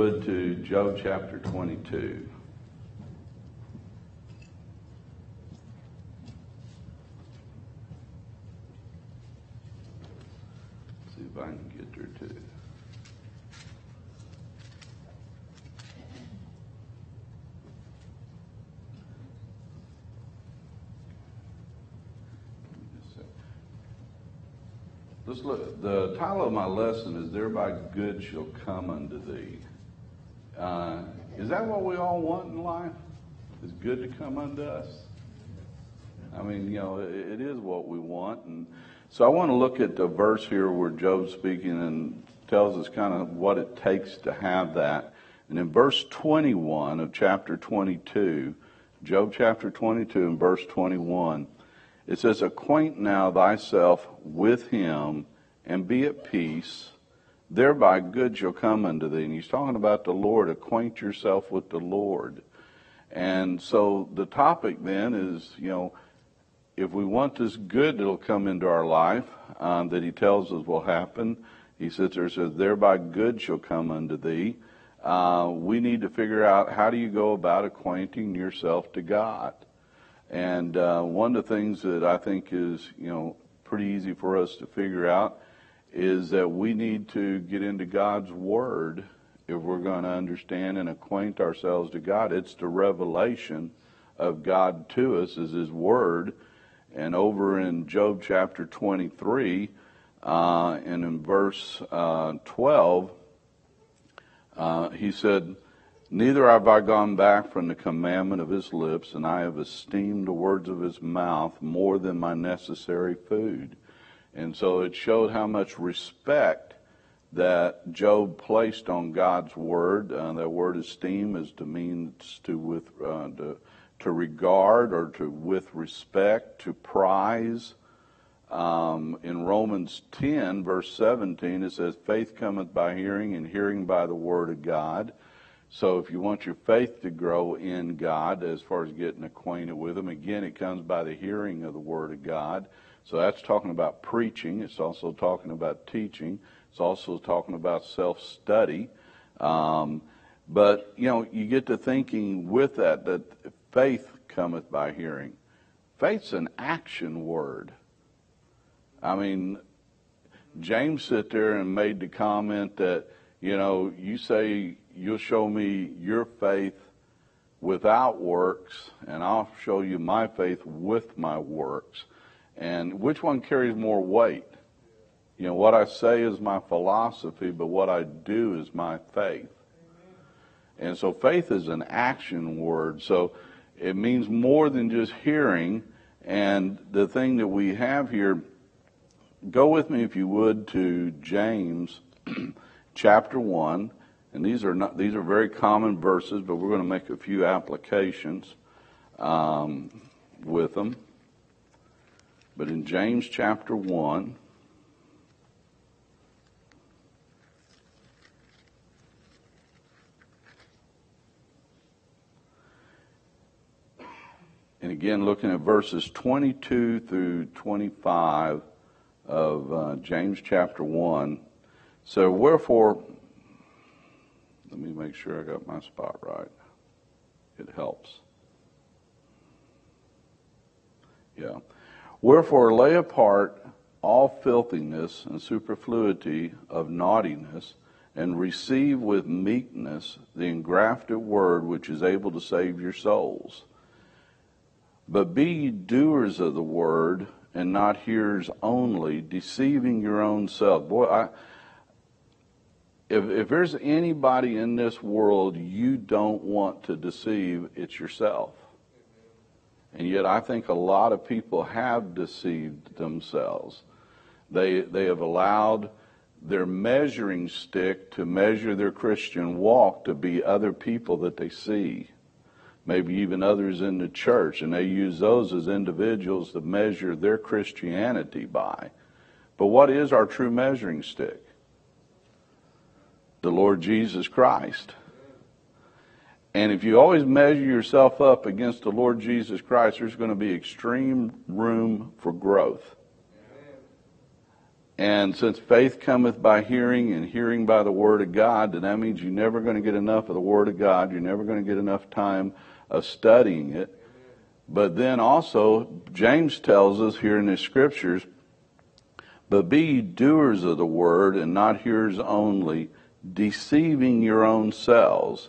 would, to Job chapter 22. See if I can get there too. Let's look. The title of my lesson is "Thereby Good Shall Come Unto Thee." Uh, is that what we all want in life? Is good to come unto us? I mean, you know, it, it is what we want, and so I want to look at the verse here where Job's speaking and tells us kind of what it takes to have that. And in verse 21 of chapter 22, Job chapter 22 and verse 21. It says, Acquaint now thyself with him and be at peace. Thereby good shall come unto thee. And he's talking about the Lord. Acquaint yourself with the Lord. And so the topic then is, you know, if we want this good that'll come into our life, um, that he tells us will happen, he sits there and says, Thereby good shall come unto thee. Uh, we need to figure out how do you go about acquainting yourself to God. And uh, one of the things that I think is, you know, pretty easy for us to figure out is that we need to get into God's Word if we're going to understand and acquaint ourselves to God. It's the revelation of God to us is His Word. And over in Job chapter 23, uh, and in verse uh, 12, uh, he said, Neither have I gone back from the commandment of his lips, and I have esteemed the words of his mouth more than my necessary food. And so it showed how much respect that Job placed on God's word. Uh, that word esteem is to means to with uh, to, to regard or to with respect, to prize. Um, in Romans 10, verse 17, it says, Faith cometh by hearing, and hearing by the word of God. So if you want your faith to grow in God, as far as getting acquainted with Him, again, it comes by the hearing of the Word of God. So that's talking about preaching. It's also talking about teaching. It's also talking about self-study. Um, but, you know, you get to thinking with that, that faith cometh by hearing. Faith's an action word. I mean, James sit there and made the comment that, you know, you say you'll show me your faith without works, and I'll show you my faith with my works. And which one carries more weight? You know, what I say is my philosophy, but what I do is my faith. And so faith is an action word. So it means more than just hearing. And the thing that we have here, go with me if you would to James chapter 1 and these are not these are very common verses, but we're going to make a few applications um, with them. But in James chapter one. And again, looking at verses 22 through 25 of uh, James chapter 1. So, wherefore, let me make sure I got my spot right. It helps. Yeah. Wherefore lay apart all filthiness and superfluity of naughtiness, and receive with meekness the engrafted word which is able to save your souls. But be ye doers of the word, and not hearers only, deceiving your own self. Boy, I, if, if there's anybody in this world you don't want to deceive, it's yourself. And yet I think a lot of people have deceived themselves. They, they have allowed their measuring stick to measure their Christian walk to be other people that they see. Maybe even others in the church, and they use those as individuals to measure their Christianity by. But what is our true measuring stick? the Lord Jesus Christ. And if you always measure yourself up against the Lord Jesus Christ, there's going to be extreme room for growth. And since faith cometh by hearing and hearing by the word of God, then that means you're never going to get enough of the word of God. You're never going to get enough time of studying it. But then also, James tells us here in the scriptures, but be doers of the word and not hearers only, deceiving your own selves.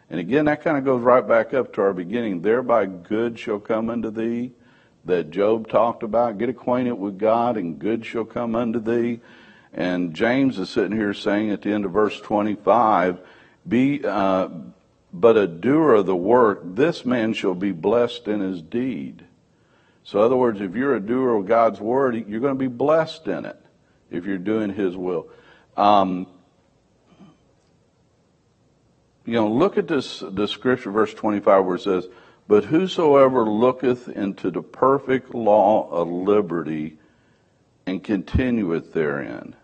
And again, that kind of goes right back up to our beginning. Thereby good shall come unto thee, that Job talked about. Get acquainted with God, and good shall come unto thee. And James is sitting here saying at the end of verse 25, be, uh, but a doer of the work, this man shall be blessed in his deed. So, in other words, if you're a doer of God's word, you're going to be blessed in it if you're doing his will. Um, you know, look at this, the scripture, verse 25, where it says, But whosoever looketh into the perfect law of liberty and continueth therein,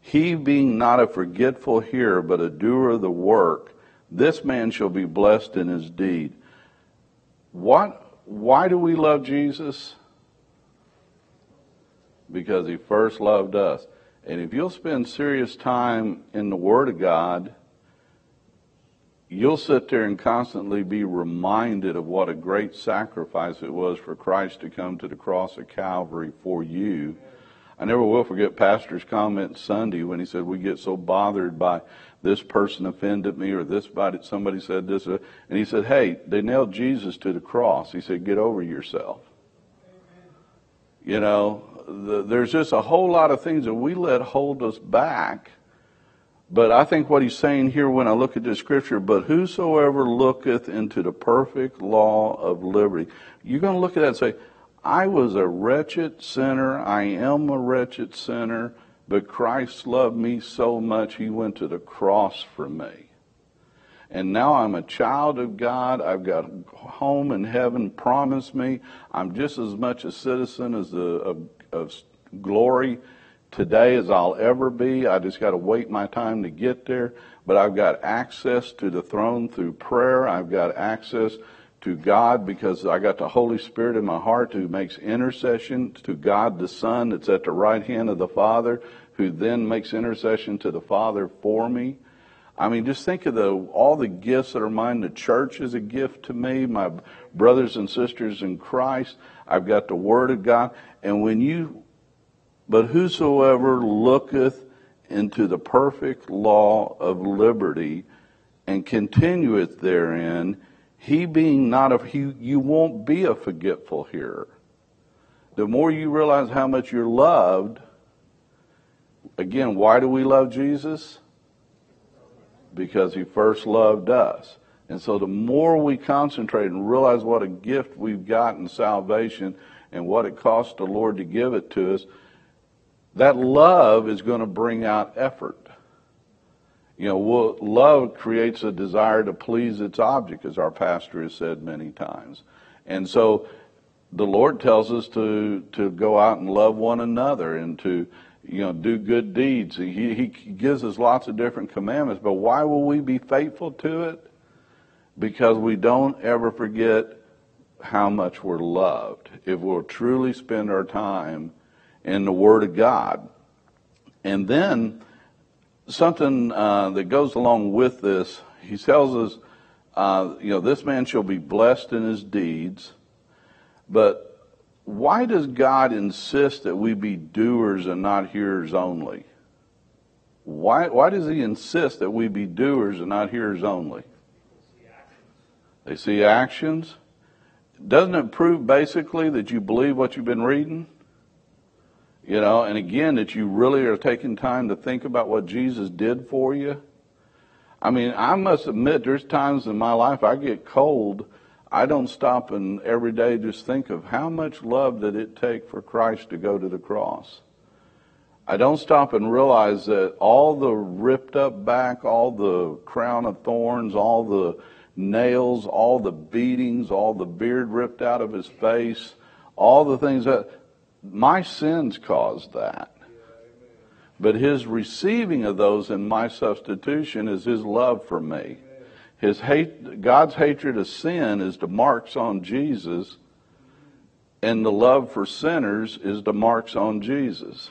he being not a forgetful hearer, but a doer of the work, this man shall be blessed in his deed. What, why do we love Jesus? Because he first loved us. And if you'll spend serious time in the Word of God, you'll sit there and constantly be reminded of what a great sacrifice it was for Christ to come to the cross of Calvary for you I never will forget Pastor's comment Sunday when he said, We get so bothered by this person offended me or this body, somebody said this. Uh, and he said, Hey, they nailed Jesus to the cross. He said, Get over yourself. You know, the, there's just a whole lot of things that we let hold us back. But I think what he's saying here when I look at this scripture, but whosoever looketh into the perfect law of liberty, you're going to look at that and say, I was a wretched sinner. I am a wretched sinner, but Christ loved me so much he went to the cross for me. And now I'm a child of God. I've got a home in heaven promised me. I'm just as much a citizen as a, of, of glory today as I'll ever be. I just got to wait my time to get there. But I've got access to the throne through prayer. I've got access to God because I got the Holy Spirit in my heart who makes intercession to God the Son that's at the right hand of the Father, who then makes intercession to the Father for me. I mean, just think of the all the gifts that are mine. The church is a gift to me. My brothers and sisters in Christ. I've got the Word of God. And when you, but whosoever looketh into the perfect law of liberty and continueth therein, he being not a, he, you won't be a forgetful hearer. The more you realize how much you're loved, again, why do we love Jesus? Because he first loved us. And so the more we concentrate and realize what a gift we've got in salvation and what it cost the Lord to give it to us, that love is going to bring out effort. You know, love creates a desire to please its object, as our pastor has said many times. And so the Lord tells us to, to go out and love one another and to, you know, do good deeds. He, he gives us lots of different commandments, but why will we be faithful to it? Because we don't ever forget how much we're loved. If we'll truly spend our time in the Word of God. And then, something uh, that goes along with this. He tells us, uh, you know, this man shall be blessed in his deeds. But why does God insist that we be doers and not hearers only? Why, why does he insist that we be doers and not hearers only? They see actions. Doesn't it prove basically that you believe what you've been reading? You know, and again, that you really are taking time to think about what Jesus did for you. I mean, I must admit, there's times in my life I get cold. I don't stop and every day just think of how much love did it take for Christ to go to the cross. I don't stop and realize that all the ripped up back, all the crown of thorns, all the nails, all the beatings, all the beard ripped out of his face, all the things that my sins caused that. But his receiving of those in my substitution is his love for me. His hate, God's hatred of sin is the marks on Jesus, and the love for sinners is the marks on Jesus.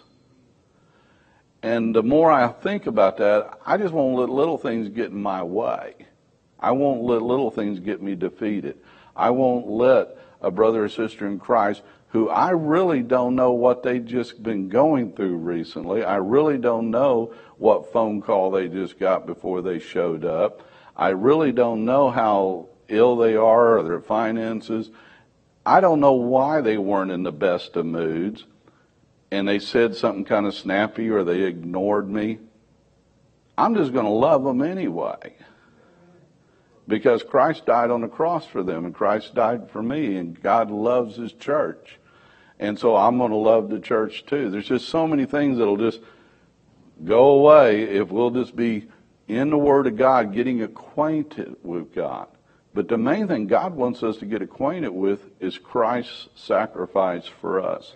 And the more I think about that, I just won't let little things get in my way. I won't let little things get me defeated. I won't let a brother or sister in Christ who I really don't know what they just been going through recently. I really don't know what phone call they just got before they showed up. I really don't know how ill they are or their finances. I don't know why they weren't in the best of moods and they said something kind of snappy or they ignored me. I'm just going to love them anyway because Christ died on the cross for them and Christ died for me and God loves his church. And so I'm going to love the church too. There's just so many things that'll just go away if we'll just be in the Word of God, getting acquainted with God. But the main thing God wants us to get acquainted with is Christ's sacrifice for us.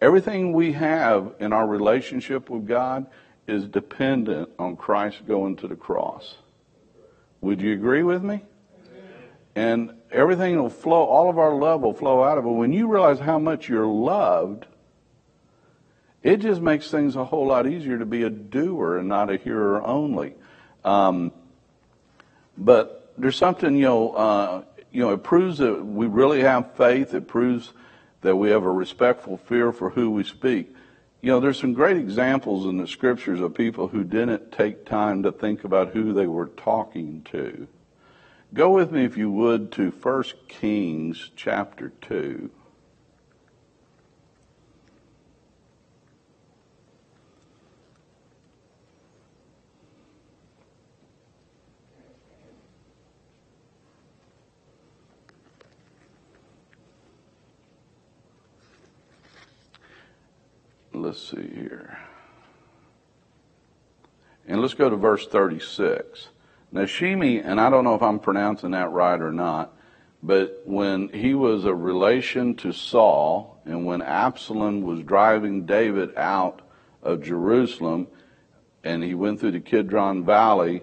Everything we have in our relationship with God is dependent on Christ going to the cross. Would you agree with me? And everything will flow, all of our love will flow out of it. When you realize how much you're loved, it just makes things a whole lot easier to be a doer and not a hearer only. Um, but there's something, you know, uh, you know, it proves that we really have faith. It proves that we have a respectful fear for who we speak. You know, there's some great examples in the scriptures of people who didn't take time to think about who they were talking to. Go with me, if you would, to 1 Kings chapter 2. Let's see here. And let's go to verse 36. Now, Shimi, and I don't know if I'm pronouncing that right or not, but when he was a relation to Saul, and when Absalom was driving David out of Jerusalem, and he went through the Kidron Valley,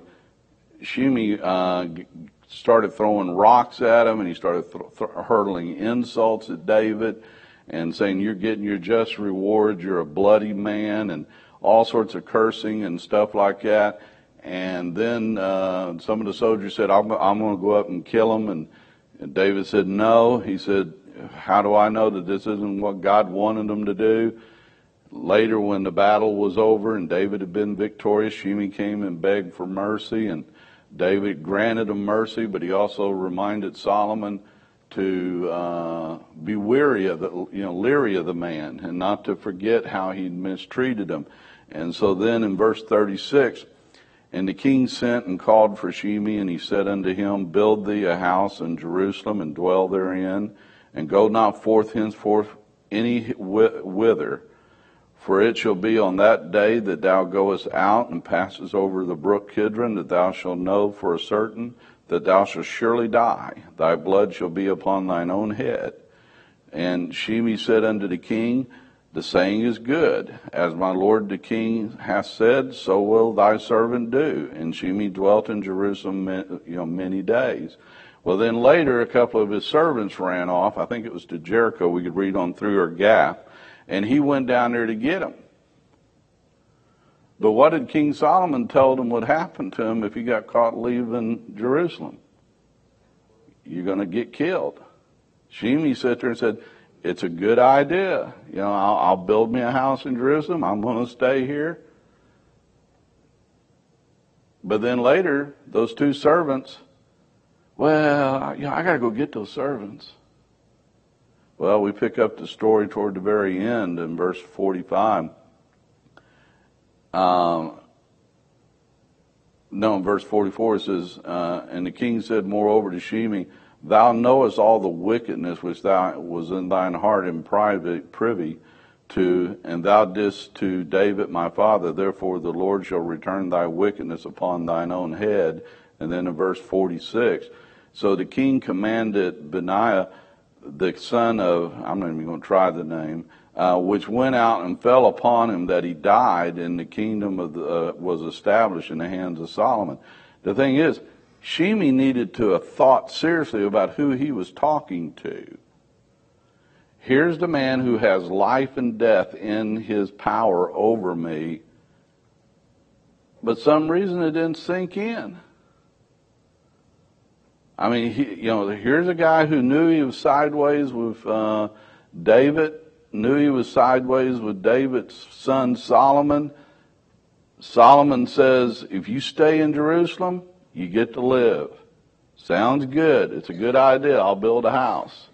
Shimi uh, started throwing rocks at him, and he started th- th- hurling insults at David and saying you're getting your just reward, you're a bloody man, and all sorts of cursing and stuff like that. And then uh, some of the soldiers said, I'm, I'm going to go up and kill him. And, and David said, No. He said, How do I know that this isn't what God wanted him to do? Later, when the battle was over and David had been victorious, Shimi came and begged for mercy, and David granted him mercy, but he also reminded Solomon to uh, be weary of the, you know, leery of the man and not to forget how he mistreated him. And so then in verse 36, and the king sent and called for Shimei, and he said unto him, Build thee a house in Jerusalem and dwell therein, and go not forth henceforth any whither. For it shall be on that day that thou goest out and passest over the brook Kidron, that thou shalt know for a certain that thou shalt surely die. Thy blood shall be upon thine own head. And Shimei said unto the king, The saying is good. As my lord the king hath said, so will thy servant do. And Shimei dwelt in Jerusalem you know, many days. Well, then later, a couple of his servants ran off. I think it was to Jericho. We could read on through or Gath. And he went down there to get him. But what did King Solomon tell him would happen to him if he got caught leaving Jerusalem? You're going to get killed. Shimi sat there and said, it's a good idea. You know, I'll, I'll build me a house in Jerusalem. I'm going to stay here. But then later, those two servants, well, you know, I got to go get those servants. Well, we pick up the story toward the very end in verse 45. Um, no, in verse 44 it says, uh, And the king said moreover to Shimi, Thou knowest all the wickedness which thou was in thine heart in private privy, to, and thou didst to David my father, therefore the Lord shall return thy wickedness upon thine own head. And then in verse 46, so the king commanded Benaiah, the son of, I'm not even going to try the name, uh, which went out and fell upon him that he died, and the kingdom of the, uh, was established in the hands of Solomon. The thing is, Shimei needed to have thought seriously about who he was talking to. Here's the man who has life and death in his power over me, but some reason it didn't sink in. I mean, he, you know, here's a guy who knew he was sideways with uh, David, knew he was sideways with David's son Solomon. Solomon says, if you stay in Jerusalem, you get to live. Sounds good. It's a good idea. I'll build a house.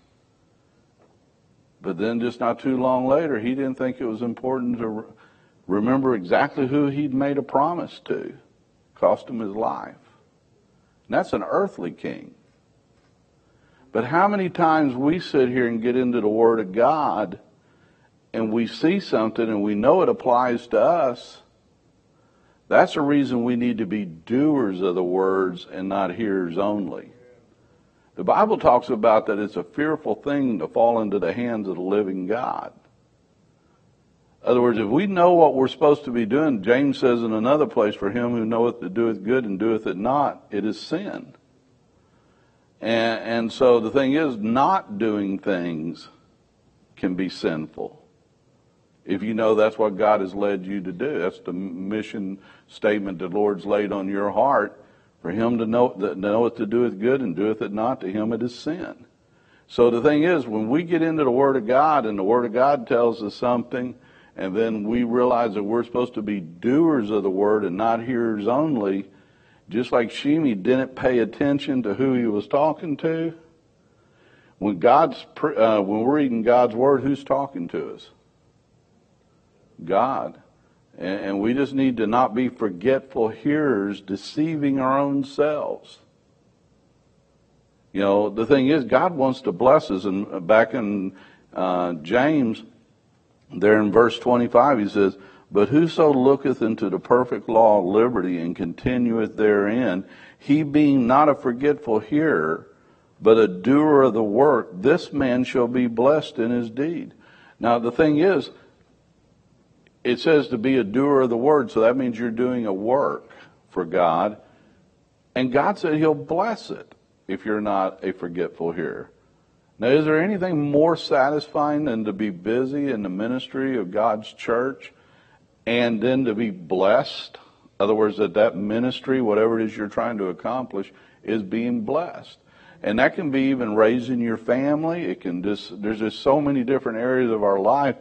But then just not too long later, he didn't think it was important to re- remember exactly who he'd made a promise to. Cost him his life. And that's an earthly king. But how many times we sit here and get into the Word of God and we see something and we know it applies to us? That's a reason we need to be doers of the words and not hearers only. The Bible talks about that it's a fearful thing to fall into the hands of the living God. In other words, if we know what we're supposed to be doing, James says in another place, for him who knoweth to doeth good and doeth it not, it is sin. And, and so the thing is, not doing things can be sinful. If you know that's what God has led you to do, that's the mission statement the Lord's laid on your heart, for him to know that knoweth to doeth good and doeth it not, to him it is sin. So the thing is, when we get into the Word of God and the Word of God tells us something, and then we realize that we're supposed to be doers of the Word and not hearers only, just like Shimei didn't pay attention to who he was talking to. When God's uh, when we're reading God's Word, who's talking to us? God. And we just need to not be forgetful hearers, deceiving our own selves. You know, the thing is, God wants to bless us. And back in uh, James, there in verse 25, he says, But whoso looketh into the perfect law of liberty and continueth therein, he being not a forgetful hearer, but a doer of the work, this man shall be blessed in his deed. Now, the thing is, it says to be a doer of the word, so that means you're doing a work for God. And God said He'll bless it if you're not a forgetful hearer. Now, is there anything more satisfying than to be busy in the ministry of God's church and then to be blessed? In other words, that that ministry, whatever it is you're trying to accomplish, is being blessed. And that can be even raising your family. It can just, there's just so many different areas of our life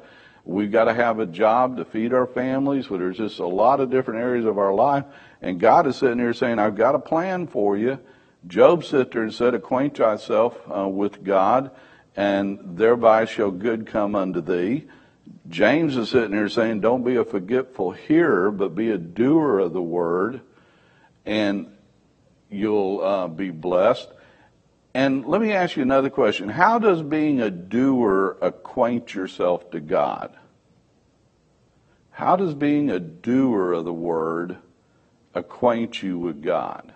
We've got to have a job to feed our families. There's just a lot of different areas of our life. And God is sitting here saying, I've got a plan for you. Job sat there and said, acquaint thyself uh, with God, and thereby shall good come unto thee. James is sitting here saying, don't be a forgetful hearer, but be a doer of the word, and you'll uh, be blessed. And let me ask you another question. How does being a doer acquaint yourself to God? How does being a doer of the word acquaint you with God?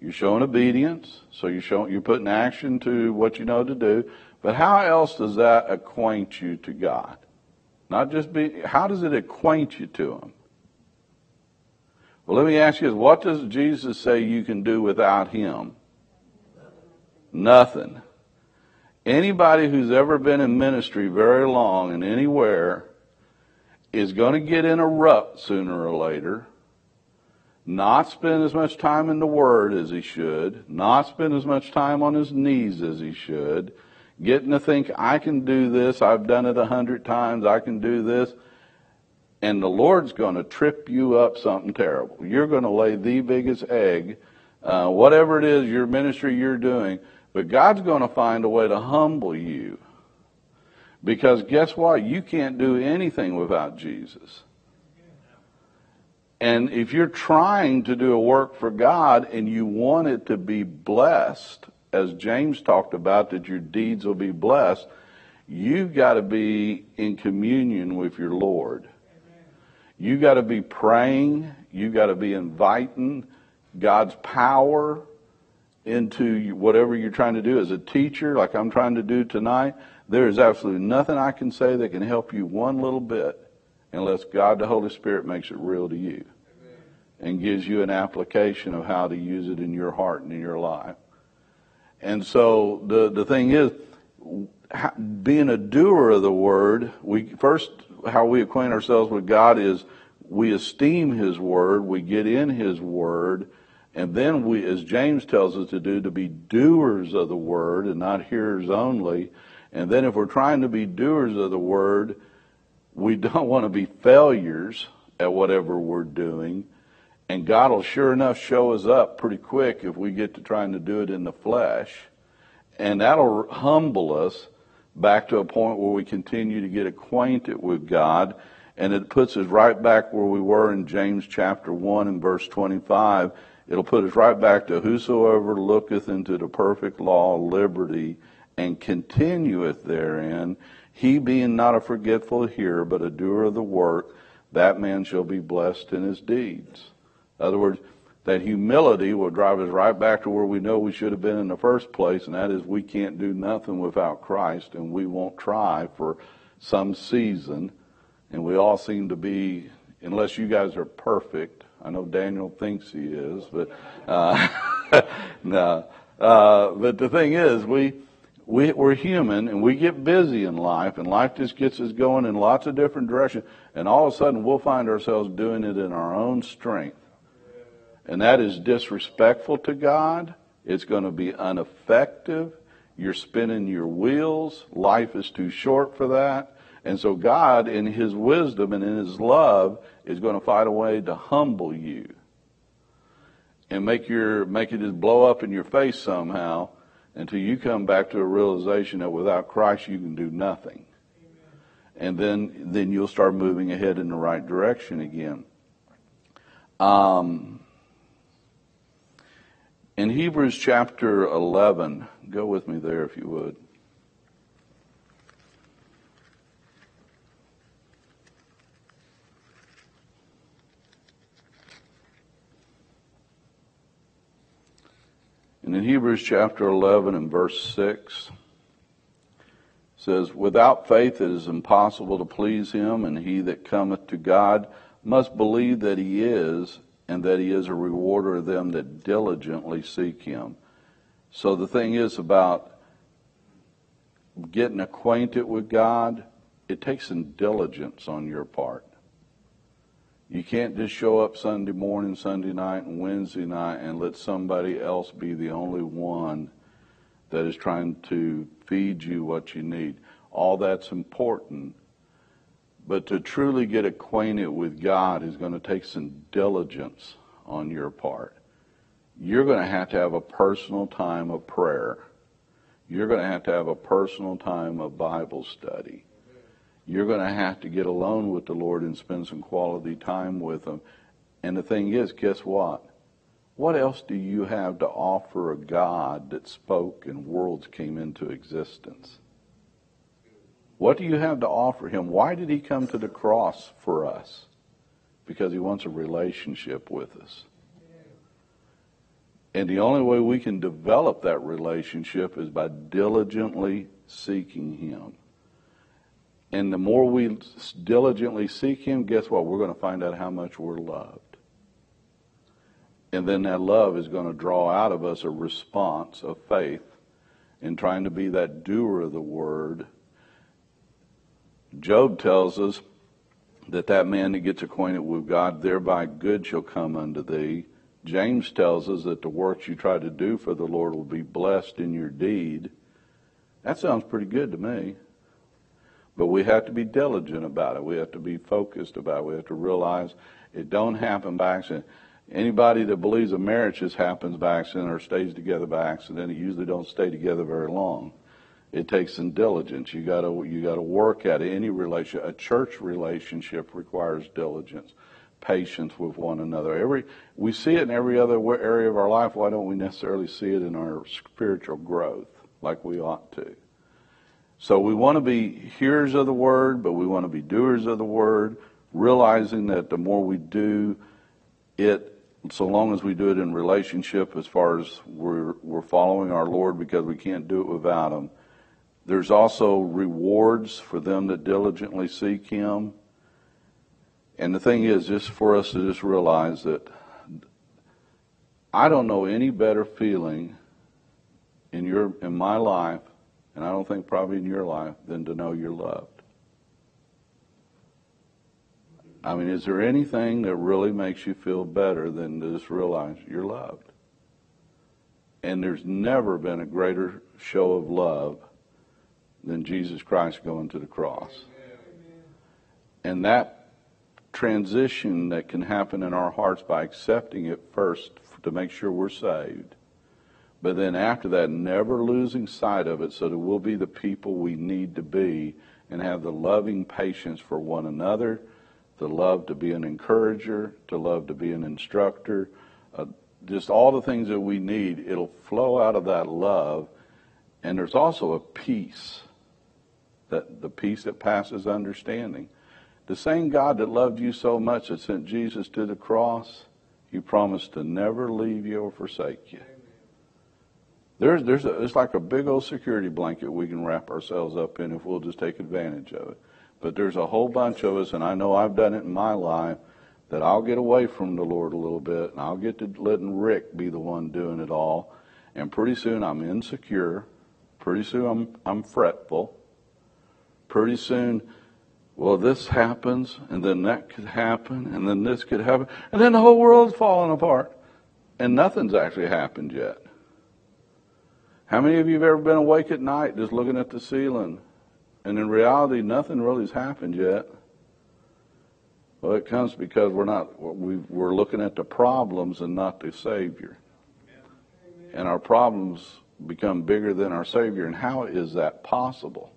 You're showing obedience, so you're showing you're putting action to what you know to do. But how else does that acquaint you to God? Not just be how does it acquaint you to him? Well, let me ask you. What does Jesus say you can do without him? Nothing. Anybody who's ever been in ministry very long and anywhere is going to get in a rut sooner or later, not spend as much time in the Word as he should, not spend as much time on his knees as he should, getting to think, I can do this, I've done it a hundred times, I can do this and the Lord's going to trip you up something terrible. You're going to lay the biggest egg, uh, whatever it is, your ministry you're doing, but God's going to find a way to humble you. Because guess what? You can't do anything without Jesus. And if you're trying to do a work for God and you want it to be blessed, as James talked about, that your deeds will be blessed, you've got to be in communion with your Lord. You got to be praying. You got to be inviting God's power into whatever you're trying to do as a teacher, like I'm trying to do tonight. There is absolutely nothing I can say that can help you one little bit unless God the Holy Spirit makes it real to you and gives you an application of how to use it in your heart and in your life. And so the, the thing is, being a doer of the word, we first, how we acquaint ourselves with God is we esteem his word, we get in his word, and then we, as James tells us to do, to be doers of the word and not hearers only. And then if we're trying to be doers of the word, we don't want to be failures at whatever we're doing. And God will sure enough show us up pretty quick if we get to trying to do it in the flesh. And that'll humble us back to a point where we continue to get acquainted with God. And it puts us right back where we were in James chapter 1 and verse 25 It'll put us right back to whosoever looketh into the perfect law of liberty and continueth therein, he being not a forgetful hearer, but a doer of the work, that man shall be blessed in his deeds. In other words, that humility will drive us right back to where we know we should have been in the first place, and that is we can't do nothing without Christ, and we won't try for some season. And we all seem to be, unless you guys are perfect, I know Daniel thinks he is, but uh, no. Uh, but the thing is, we, we we're human and we get busy in life, and life just gets us going in lots of different directions, and all of a sudden we'll find ourselves doing it in our own strength, and that is disrespectful to God. It's going to be ineffective. You're spinning your wheels. Life is too short for that. And so God, in His wisdom and in His love, is going to find a way to humble you and make your make it just blow up in your face somehow until you come back to a realization that without Christ you can do nothing. And then then you'll start moving ahead in the right direction again. Um, in Hebrews chapter 11, go with me there if you would. And in Hebrews chapter 11 and verse 6 says, Without faith it is impossible to please him, and he that cometh to God must believe that he is, and that he is a rewarder of them that diligently seek him. So the thing is about getting acquainted with God, it takes some diligence on your part. You can't just show up Sunday morning, Sunday night, and Wednesday night and let somebody else be the only one that is trying to feed you what you need. All that's important. But to truly get acquainted with God is going to take some diligence on your part. You're going to have to have a personal time of prayer. You're going to have to have a personal time of Bible study you're going to have to get alone with the Lord and spend some quality time with Him. And the thing is, guess what? What else do you have to offer a God that spoke and worlds came into existence? What do you have to offer Him? Why did He come to the cross for us? Because He wants a relationship with us. And the only way we can develop that relationship is by diligently seeking Him. And the more we diligently seek Him, guess what? We're going to find out how much we're loved. And then that love is going to draw out of us a response of faith in trying to be that doer of the word. Job tells us that that man that gets acquainted with God, thereby good shall come unto thee. James tells us that the works you try to do for the Lord will be blessed in your deed. That sounds pretty good to me. But we have to be diligent about it. We have to be focused about it. We have to realize it don't happen by accident. Anybody that believes a marriage just happens by accident or stays together by accident, it usually don't stay together very long. It takes some diligence. You gotta you gotta work at it. Any relation, a church relationship requires diligence, patience with one another. Every we see it in every other area of our life. Why don't we necessarily see it in our spiritual growth like we ought to? So we want to be hearers of the word, but we want to be doers of the word, realizing that the more we do it, so long as we do it in relationship, as far as we're, we're following our Lord because we can't do it without Him. There's also rewards for them that diligently seek Him. And the thing is, just for us to just realize that I don't know any better feeling in your in my life, and I don't think probably in your life, than to know you're loved. I mean, is there anything that really makes you feel better than to just realize you're loved? And there's never been a greater show of love than Jesus Christ going to the cross. And that transition that can happen in our hearts by accepting it first to make sure we're saved. But then after that, never losing sight of it so that we'll be the people we need to be and have the loving patience for one another, the love to be an encourager, to love to be an instructor, uh, just all the things that we need. It'll flow out of that love. And there's also a peace, that the peace that passes understanding. The same God that loved you so much that sent Jesus to the cross, He promised to never leave you or forsake you. There's, there's a, it's like a big old security blanket we can wrap ourselves up in if we'll just take advantage of it. But there's a whole bunch of us, and I know I've done it in my life, that I'll get away from the Lord a little bit, and I'll get to letting Rick be the one doing it all. And pretty soon I'm insecure. Pretty soon I'm, I'm fretful. Pretty soon well, this happens, and then that could happen, and then this could happen, and then the whole world's falling apart, and nothing's actually happened yet. How many of you have ever been awake at night just looking at the ceiling, and in reality, nothing really has happened yet? Well, it comes because we're not we we're looking at the problems and not the Savior, and our problems become bigger than our Savior. And how is that possible?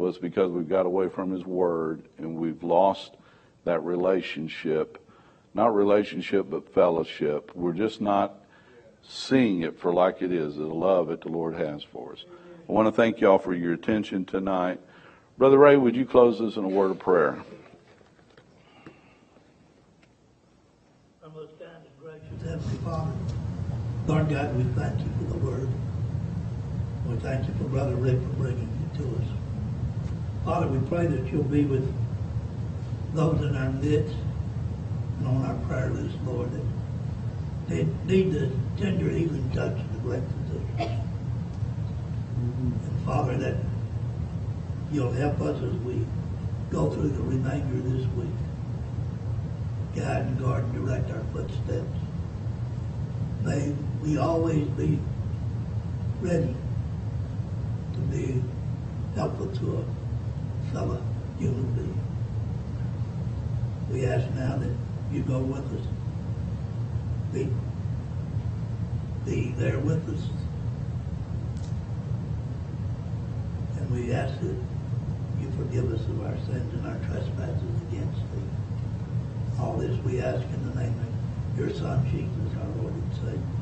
Was because we've got away from His Word and we've lost that relationship. Not relationship, but fellowship. We're just not seeing it for like it is, the love that the Lord has for us. I want to thank y'all for your attention tonight. Brother Ray, would you close us in a word of prayer? Our most gracious Heavenly Father, Lord God, we thank you for the word. We thank you for Brother Rick for bringing it to us. Father, we pray that you'll be with those in our midst and on our prayer list, Lord, that they need the tender healing touch of the great physician. And Father, that you'll help us as we go through the remainder of this week. Guide and guard and direct our footsteps. May we always be ready to be helpful to us fellow human being. We ask now that you go with us. Be, be there with us. And we ask that you forgive us of our sins and our trespasses against thee. All this we ask in the name of your Son, Jesus, our Lord and Savior.